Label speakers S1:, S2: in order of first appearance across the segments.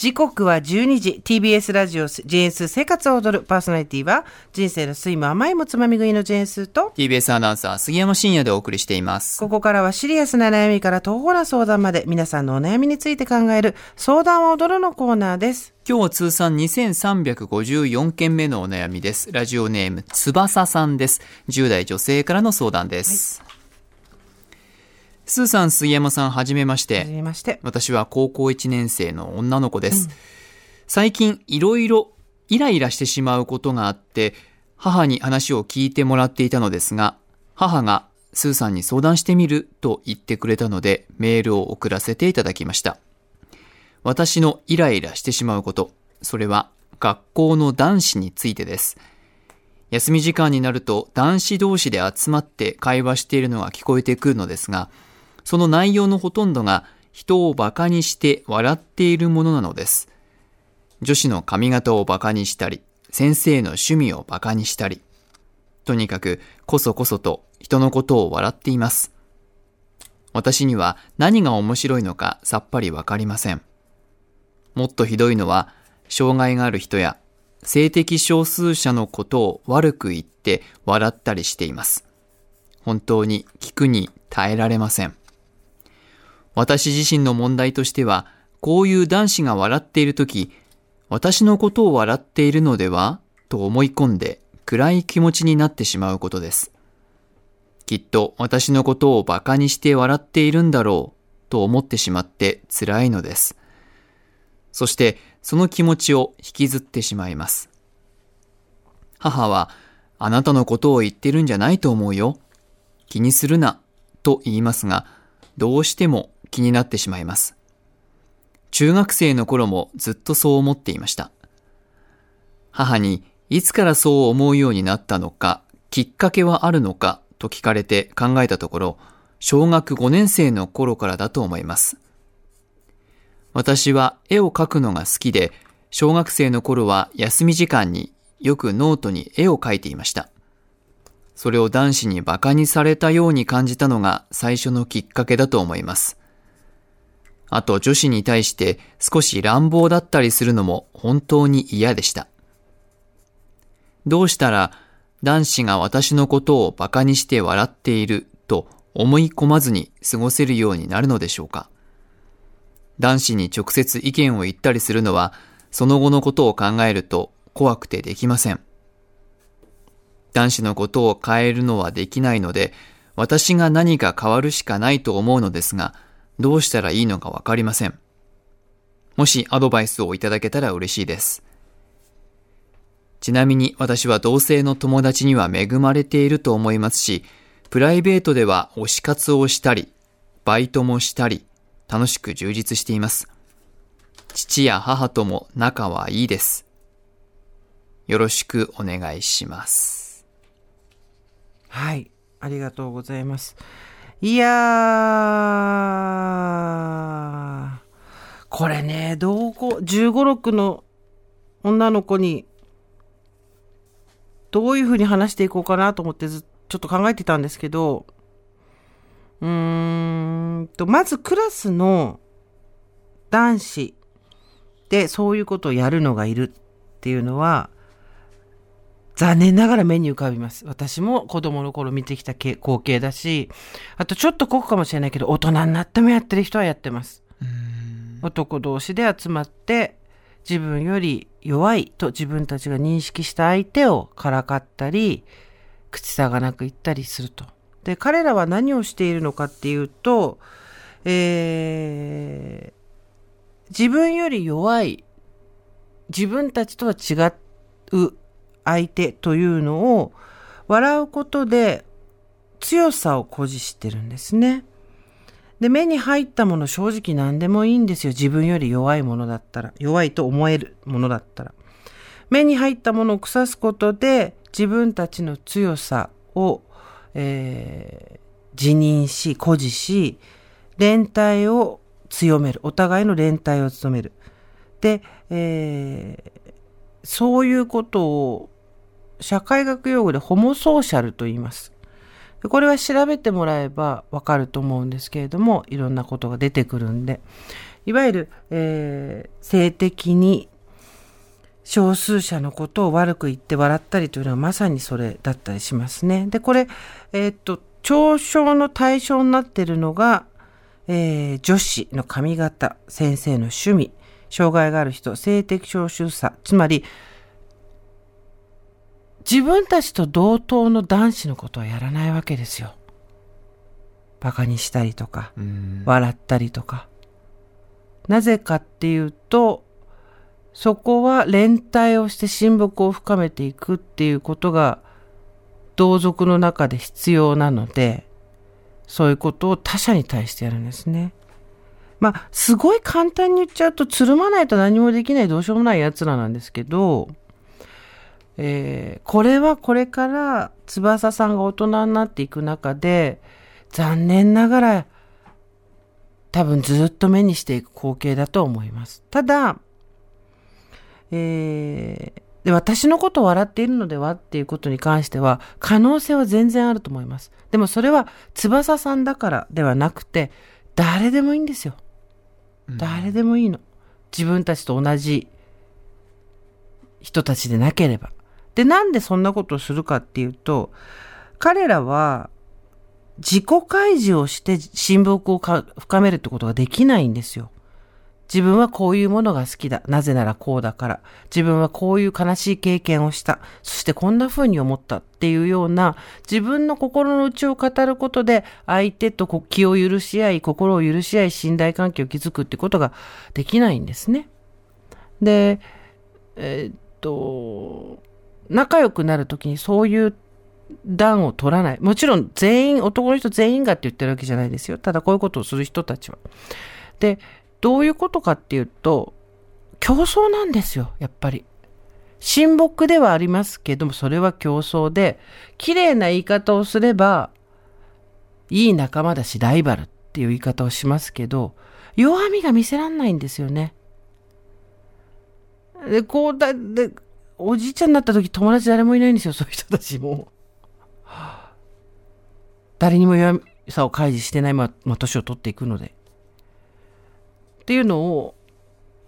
S1: 時刻は12時。TBS ラジオ JS 生活を踊る。パーソナリティは人生の酸いも甘いもつまみ食いの JS と
S2: TBS アナウンサー杉山真也でお送りしています。
S1: ここからはシリアスな悩みから東方な相談まで皆さんのお悩みについて考える相談を踊るのコーナーです。
S2: 今日は通算2354件目のお悩みです。ラジオネーム翼さんです。10代女性からの相談です、
S1: はい
S2: スーさん、杉山さん、はじめまして。
S1: はじめまして
S2: 私は高校1年生の女の子です。最近、いろいろイライラしてしまうことがあって、母に話を聞いてもらっていたのですが、母がスーさんに相談してみると言ってくれたので、メールを送らせていただきました。私のイライラしてしまうこと、それは学校の男子についてです。休み時間になると男子同士で集まって会話しているのが聞こえてくるのですが、その内容のほとんどが人を馬鹿にして笑っているものなのです。女子の髪型を馬鹿にしたり、先生の趣味を馬鹿にしたり、とにかくこそこそと人のことを笑っています。私には何が面白いのかさっぱりわかりません。もっとひどいのは、障害がある人や性的少数者のことを悪く言って笑ったりしています。本当に聞くに耐えられません。私自身の問題としては、こういう男子が笑っているとき、私のことを笑っているのではと思い込んで暗い気持ちになってしまうことです。きっと私のことを馬鹿にして笑っているんだろうと思ってしまって辛いのです。そしてその気持ちを引きずってしまいます。母は、あなたのことを言ってるんじゃないと思うよ。気にするな、と言いますが、どうしても気になってしまいます。中学生の頃もずっとそう思っていました。母に、いつからそう思うようになったのか、きっかけはあるのか、と聞かれて考えたところ、小学5年生の頃からだと思います。私は絵を描くのが好きで、小学生の頃は休み時間によくノートに絵を描いていました。それを男子に馬鹿にされたように感じたのが最初のきっかけだと思います。あと女子に対して少し乱暴だったりするのも本当に嫌でした。どうしたら男子が私のことを馬鹿にして笑っていると思い込まずに過ごせるようになるのでしょうか。男子に直接意見を言ったりするのはその後のことを考えると怖くてできません。男子のことを変えるのはできないので、私が何か変わるしかないと思うのですが、どうしたらいいのかわかりません。もしアドバイスをいただけたら嬉しいです。ちなみに私は同性の友達には恵まれていると思いますし、プライベートでは推し活をしたり、バイトもしたり、楽しく充実しています。父や母とも仲はいいです。よろしくお願いします。
S1: はいありがとうございますいやー。これねどこ1 5 6の女の子にどういうふうに話していこうかなと思ってずちょっと考えてたんですけどうーんとまずクラスの男子でそういうことをやるのがいるっていうのは残念ながら目に浮かびます。私も子供の頃見てきたけ光景だし、あとちょっと酷かもしれないけど、大人になってもやってる人はやってます。男同士で集まって、自分より弱いと自分たちが認識した相手をからかったり、口差がなく言ったりすると。で、彼らは何をしているのかっていうと、えー自分より弱い、自分たちとは違う相手というのを笑うことで強さを誇示してるんですね。で、目に入ったもの正直何でもいいんですよ。自分より弱いものだったら。弱いと思えるものだったら。目に入ったものを腐すことで自分たちの強さを、えー自認し、誇示し、連帯を強める。お互いの連帯を務める。で、えーそういうことを社会学用語でホモソーシャルと言います。これは調べてもらえばわかると思うんですけれども、いろんなことが出てくるんで。いわゆる、えー、性的に少数者のことを悪く言って笑ったりというのはまさにそれだったりしますね。で、これ、えー、っと、嘲笑の対象になっているのが、えー、女子の髪型、先生の趣味、障害がある人、性的少数者、つまり、自分たちと同等の男子のことはやらないわけですよ。馬鹿にしたりとか、笑ったりとか。なぜかっていうと、そこは連帯をして親睦を深めていくっていうことが同族の中で必要なので、そういうことを他者に対してやるんですね。まあ、すごい簡単に言っちゃうと、つるまないと何もできないどうしようもない奴らなんですけど、えー、これはこれから翼さんが大人になっていく中で、残念ながら多分ずっと目にしていく光景だと思います。ただ、えー、で、私のことを笑っているのではっていうことに関しては、可能性は全然あると思います。でもそれは翼さんだからではなくて、誰でもいいんですよ。誰でもいいの。自分たちと同じ人たちでなければ。で、なんでそんなことをするかっていうと、彼らは自己開示をして親睦を深めるってことができないんですよ。自分はこういうものが好きだ。なぜならこうだから。自分はこういう悲しい経験をした。そしてこんな風に思ったっていうような自分の心の内を語ることで相手と気を許し合い、心を許し合い、信頼関係を築くってことができないんですね。で、えー、っと、仲良くなるときにそういう段を取らない。もちろん全員、男の人全員がって言ってるわけじゃないですよ。ただこういうことをする人たちは。で、どういうことかっていうと、競争なんですよ、やっぱり。親睦ではありますけども、それは競争で、綺麗な言い方をすれば、いい仲間だし、ライバルっていう言い方をしますけど、弱みが見せらんないんですよね。で、こうだ、で、おじいちゃんになった時友達誰もいないんですよ、そういう人たちも。誰にも弱みさを開示してないまま年を取っていくので。っていうのを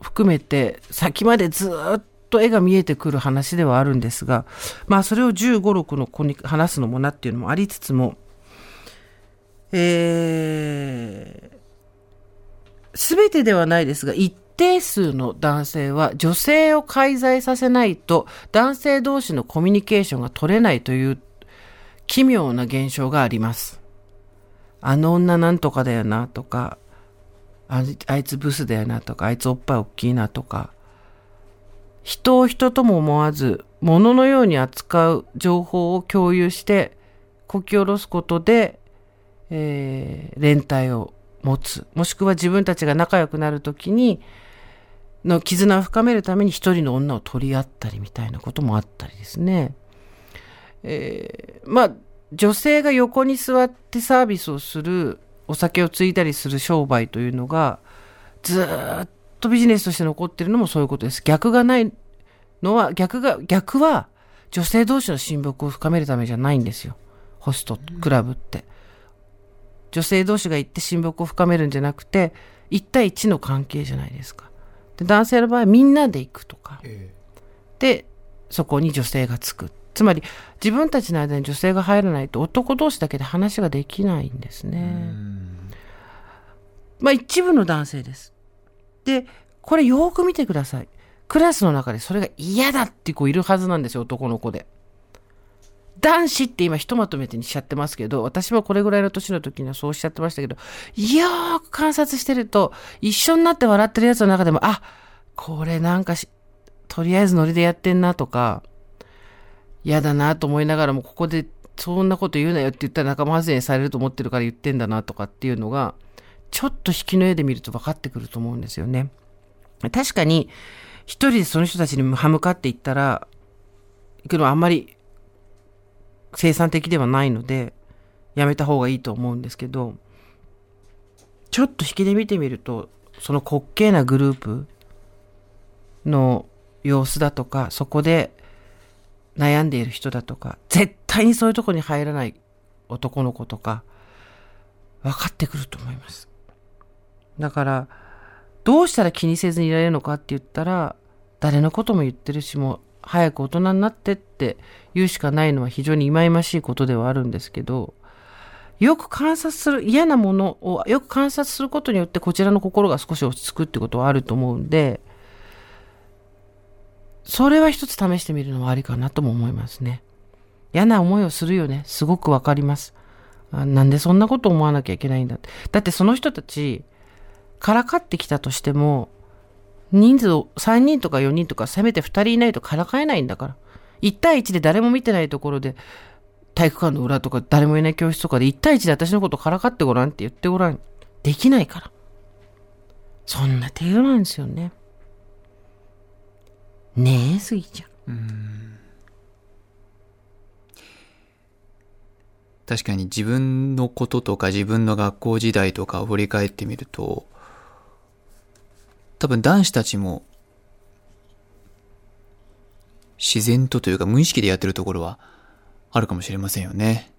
S1: 含めて先までずっと絵が見えてくる話ではあるんですがまあそれを15、6の子に話すのもなっていうのもありつつもえー、全てではないですが一定数の男性は女性を介在させないと男性同士のコミュニケーションが取れないという奇妙な現象があります。あの女なんとかだよなとか、ああいつブスだよなとか、あいつおっぱい大きいなとか、人を人とも思わず、物のように扱う情報を共有して、こき下ろすことで、えー、連帯を持つ。もしくは自分たちが仲良くなるときに、の絆を深めるために一人の女を取り合ったりみたいなこともあったりですね。えー、まあ、女性が横に座ってサービスをするお酒をついたりする商売というのがずっとビジネスとして残ってるのもそういうことです。逆がないのは、逆が、逆は女性同士の親睦を深めるためじゃないんですよ。ホストクラブって。女性同士が行って親睦を深めるんじゃなくて、1対1の関係じゃないですか。で男性の場合はみんなで行くとか。で、そこに女性がつく。つまり自分たちの間に女性が入らないと男同士だけで話ができないんですね。まあ一部の男性です。で、これよく見てください。クラスの中でそれが嫌だって子いるはずなんですよ、男の子で。男子って今ひとまとめてにしちゃってますけど、私もこれぐらいの年の時にはそうおっしゃってましたけど、よーく観察してると、一緒になって笑ってるやつの中でも、あ、これなんかし、とりあえずノリでやってんなとか、嫌だなと思いながらも、ここでそんなこと言うなよって言ったら仲間外れにされると思ってるから言ってんだなとかっていうのが、ちょっと引きの絵で見ると分かってくると思うんですよね。確かに、一人でその人たちに歯向かっていったら、行くのはあんまり生産的ではないので、やめた方がいいと思うんですけど、ちょっと引きで見てみると、その滑稽なグループの様子だとか、そこで悩んでいる人だとか、絶対にそういうとこに入らない男の子とか、分かってくると思います。だから、どうしたら気にせずにいられるのかって言ったら、誰のことも言ってるし、もう早く大人になってって言うしかないのは非常に忌々しいことではあるんですけど、よく観察する、嫌なものをよく観察することによってこちらの心が少し落ち着くってことはあると思うんで、それは一つ試してみるのはありかなとも思いますね。嫌な思いをするよね。すごくわかります。なんでそんなこと思わなきゃいけないんだって。だってその人たち、からかってきたとしても、人数を3人とか4人とかせめて2人いないとからかえないんだから。1対1で誰も見てないところで、体育館の裏とか誰もいない教室とかで1対1で私のことからかってごらんって言ってごらん。できないから。そんな程度なんですよね。ねえ、スギちゃん。
S2: 確かに自分のこととか自分の学校時代とかを振り返ってみると、多分男子たちも自然とというか無意識でやってるところはあるかもしれませんよね。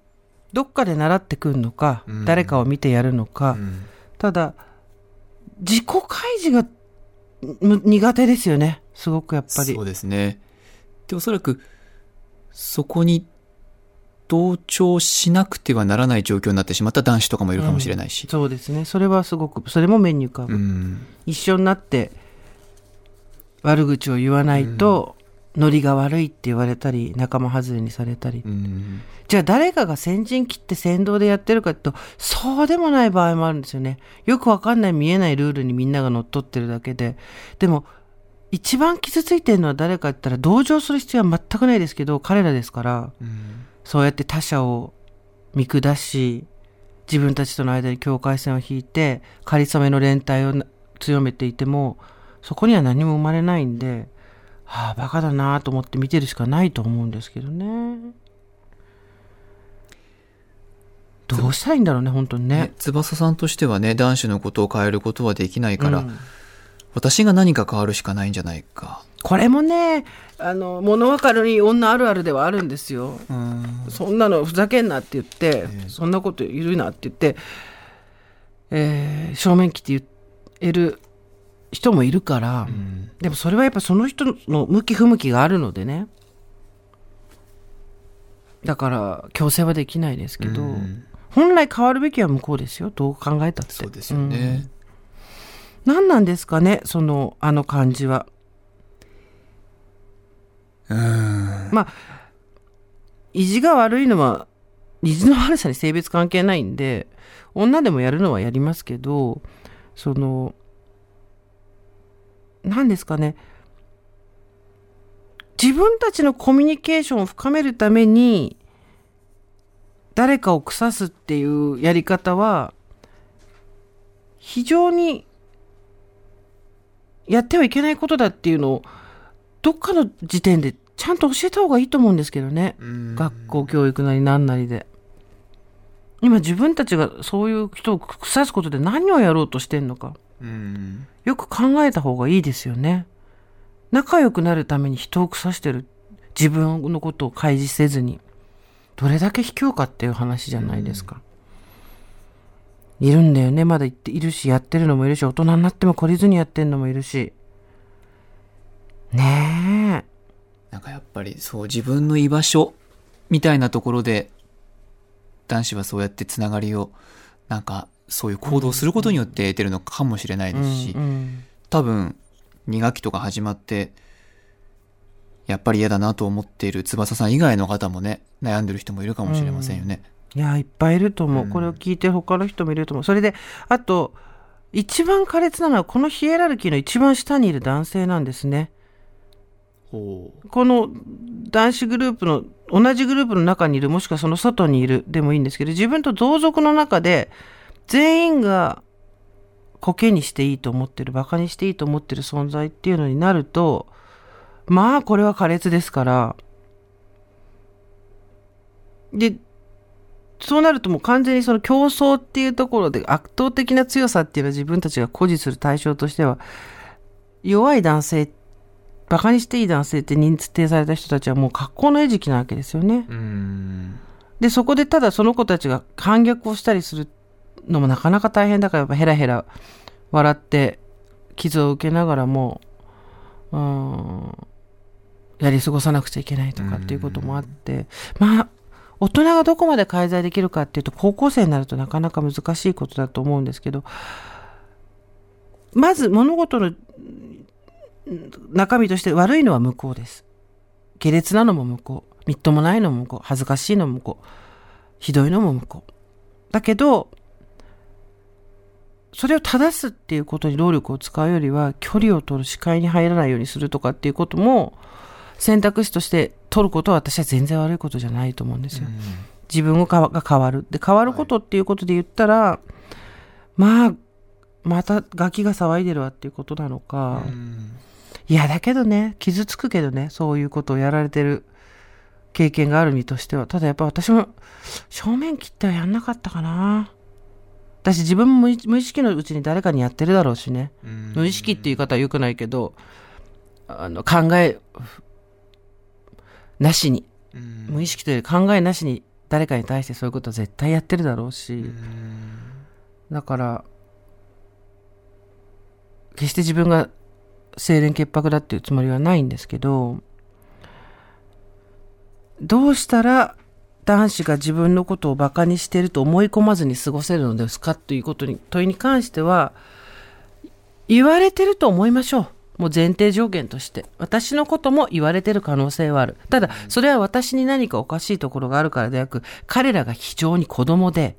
S1: どっかで習ってくるのか、
S2: うん
S1: 誰かを見てやるのか、
S2: うん
S1: ただ、自己開示がむ苦手ですよね。すごくやっぱり
S2: そう。ですね。で、おそらくそこに同調しなくてはならない状況になってしまった男子とかもいるかもしれないし。
S1: そうですね。それはすごく、それも目に浮かぶ。
S2: うん
S1: 一緒になって悪口を言わないと、ノリが悪いって言われたり、仲間外れにされたり。
S2: うん
S1: じゃあ誰かが先陣切って先導でやってるかと、そうでもない場合もあるんですよね。よくわかんない見えないルールにみんなが乗っ取ってるだけで。でも、一番傷ついてるのは誰かって言ったら同情する必要は全くないですけど、彼らですから、
S2: うん
S1: そうやって他者を見下し、自分たちとの間に境界線を引いて、仮初めの連帯をな強めていても、そこには何も生まれないんで、はあ、バカだなと思って見てるしかないと思うんですけどね。どうしたらいいんだろうね、本当にね
S2: ね。翼さんとしてはね、男子のことを変えることはできないから、
S1: うん
S2: 私が何か変わるしかないんじゃないか。
S1: これもね、あの、物分かるに女あるあるではあるんですよ。
S2: うん
S1: そんなのふざけんなって言って、
S2: ええ
S1: そんなこと言うなって言って、えー正面切って言える人もいるから、
S2: うん
S1: でもそれはやっぱその人の向き不向きがあるのでね。だから強制はできないですけど、
S2: うん
S1: 本来変わるべきは向こうですよ。どう考えたって。
S2: そうですよね。
S1: 何なんですかね、その、あの感じは。
S2: うん。
S1: まあ、意地が悪いのは、意地の悪さに性別関係ないんで、女でもやるのはやりますけど、その、何ですかね、自分たちのコミュニケーションを深めるために、誰かを腐すっていうやり方は、非常にやってはいけないことだっていうのを、どっかの時点でちゃんと教えた方がいいと思うんですけどね。
S2: うん
S1: 学校教育なりなんなりで。今自分たちがそういう人を腐すことで何をやろうとしてんのか。
S2: うん。
S1: よく考えた方がいいですよね。仲良くなるために人を腐してる自分のことを開示せずに。どれだけ卑怯かっていう話じゃないですか。いるん。だよね。まだいるし、やってるのもいるし、大人になっても懲りずにやってん。のもいるし。ねえ。
S2: なん。かやっぱりそう自分の居場所みたいなところで男子はそうやってつながりをなん。かそういう行動をすることによって得てるのかもしれないですし、
S1: うんうん
S2: 多分2学期とか始まってやっぱり嫌だなと思っている翼さん以外の方もね悩んでる人もいるかもしれませんよね。
S1: いや、いっぱいいると思う。
S2: うん
S1: これを聞いてる他の人もいると思う。それで、あと、一番苛烈なのは、このヒエラルキーの一番下にいる男性なんですね。
S2: ほ
S1: この男子グループの、同じグループの中にいる、もしくはその外にいるでもいいんですけど、自分と同族の中で、全員がコケにしていいと思ってる、バカにしていいと思ってる存在っていうのになると、まあ、これは苛烈ですから、で、そうなるともう完全にその競争っていうところで圧倒的な強さっていうのは自分たちが誇示する対象としては、弱い男性、バカにしていい男性って認定された人たちはもう格好の餌食なわけですよね。で、そこでただその子たちが反逆をしたりするのもなかなか大変だからやっぱヘラヘラ笑って傷を受けながらも、うん、やり過ごさなくちゃいけないとかっていうこともあって、まあ、大人がどこまで介在できるかっていうと、高校生になるとなかなか難しいことだと思うんですけど、まず物事のうん中身として悪いのは向こうです。下劣なのも向こう。みっともないのも向こう。恥ずかしいのも向こう。ひどいのも向こう。だけど、それを正すっていうことに労力を使うよりは、距離を取る、視界に入らないようにするとかっていうことも、選択肢として取ることは私は全然悪いことじゃないと思うんですよ。自分がが変わる。で、変わることっていうことで言ったら、まあ、またガキが騒いでるわっていうことなのか、いや、だけどね、傷つくけどね、そういうことをやられてる経験がある身としては。ただやっぱ私も正面切ってはやんなかったかな。私自分も無意識のうちに誰かにやってるだろうしね。無意識っていう言い方は良くないけど、あの、考え、なしに、無意識という考えなしに誰かに対してそういうことは絶対やってるだろうし、だから、決して自分が清廉潔白だっていうつもりはないんですけど、どうしたら男子が自分のことを馬鹿にしていると思い込まずに過ごせるのですかということに、問いに関しては、言われてると思いましょう。もう前提条件として。私のことも言われてる可能性はある。ただ、それは私に何かおかしいところがあるからではなく、彼らが非常に子供で、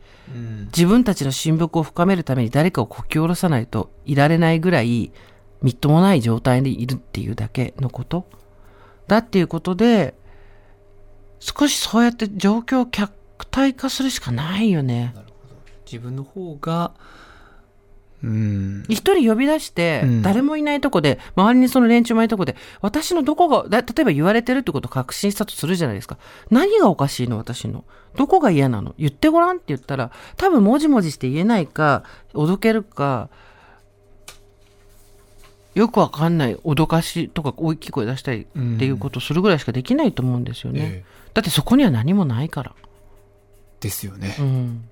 S1: 自分たちの親睦を深めるために誰かをこき下ろさないといられないぐらい、みっともない状態でいるっていうだけのこと。だっていうことで、少しそうやって状況を客体化するしかないよね。
S2: 自分の方が、うん。
S1: 一人呼び出して
S2: うん、
S1: 誰もいないとこで、周りにその連中もいないとこで、私のどこが、だ例えば言われてるってことを確信したとするじゃないですか。何がおかしいの私の。どこが嫌なの？言ってごらんって言ったら、多分もじもじして言えないか、おどけるか、よくわかんない脅かしとか大きい声出したりっていうことをするぐらいしかできないと思うんですよね。
S2: ええ
S1: だってそこには何もないから。
S2: ですよね。
S1: うん。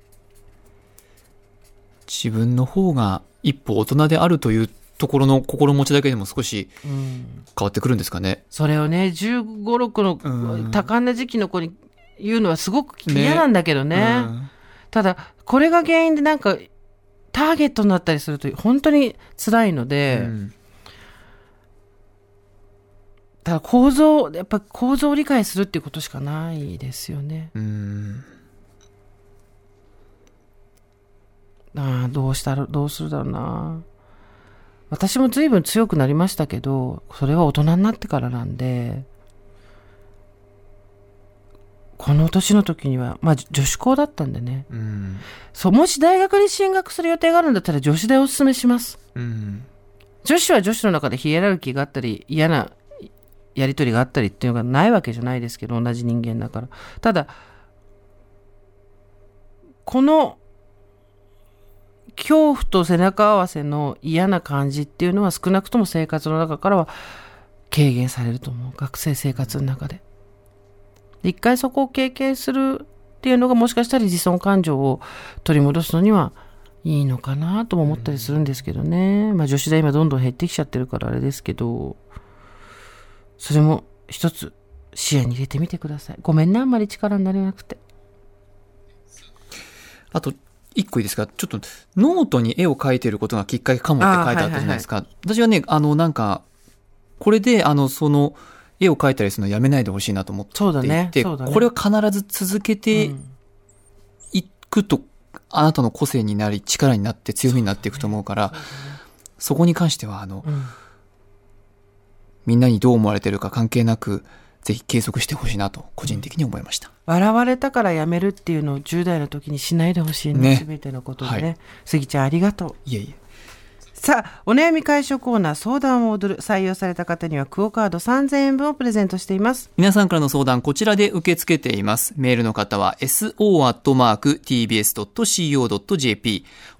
S2: 自分の方が一歩大人であるというところの心持ちだけでも少し
S1: うん。
S2: 変わってくるんですかね。
S1: それをね、15、6
S2: うん
S1: の多感な時期の子に言うのはすごく嫌なんだけどね。
S2: うん
S1: ただ、これが原因でなんか、ターゲットになったりすると本当に辛いので、
S2: うん
S1: ただ構造、やっぱ構造を理解するっていうことしかないですよね。
S2: うん
S1: ああ、どうしたら、どうするだろうな。私も随分強くなりましたけど、それは大人になってからなんで、この年の時には、まあ女子校だったんでね。
S2: うん
S1: そう、もし大学に進学する予定があるんだったら女子大をお勧めします。
S2: うん
S1: 女子は女子の中でヒエラルキーがあったり、嫌なやりとりがあったりっていうのがないわけじゃないですけど、同じ人間だから。ただ、この恐怖と背中合わせの嫌な感じっていうのは少なくとも生活の中からは軽減されると思う。学生生活の中で。で一回そこを経験するっていうのがもしかしたら自尊感情を取り戻すのにはいいのかなとも思ったりするんですけどね。まあ女子大今どんどん減ってきちゃってるからあれですけど、それも一つ視野に入れてみてください。ごめんね、あんまり力になれなくて。
S2: あと、一個いいですか？ちょっと、ノートに絵を描いてることがきっかけかもって書いてあったじゃないですか。私はね、あの、なんか、これで、あの、その、絵を描いたりするのやめないでほしいなと思っていて、
S1: そうだねね
S2: これは必ず続けて
S1: うん
S2: いくと、あなたの個性になり、力になって強みになっていくと思うから、そこに関しては、あの、
S1: うん
S2: みんなにどう思われてるか関係なく、ぜひ継続してほしいなと、個人的に思いました。
S1: 笑われたからやめるっていうのを10代の時にしないでほしいね。
S2: ね
S1: すべてのことでね。
S2: はい
S1: 杉ちゃんありがとう。
S2: いえいえ。
S1: さあ、お悩み解消コーナー相談を踊る採用された方にはクオカード3000円分をプレゼントしています。
S2: 皆さんからの相談、こちらで受け付けています。メールの方は so.tbs.co.jp。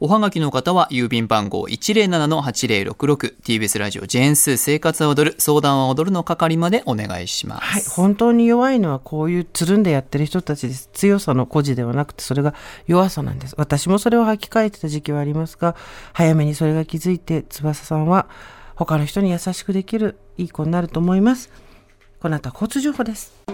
S2: おはがきの方は郵便番号 107-8066TBS ラジオジェーンスー生活は踊る相談は踊るの係までお願いします。
S1: はい。本当に弱いのはこういうつるんでやってる人たちです。強さの孤児ではなくて、それが弱さなんです。私もそれを吐き替えてた時期はありますが、早めにそれが気づいいて翼さんは他の人に優しくできるいい子になると思います。この後は交通情報です。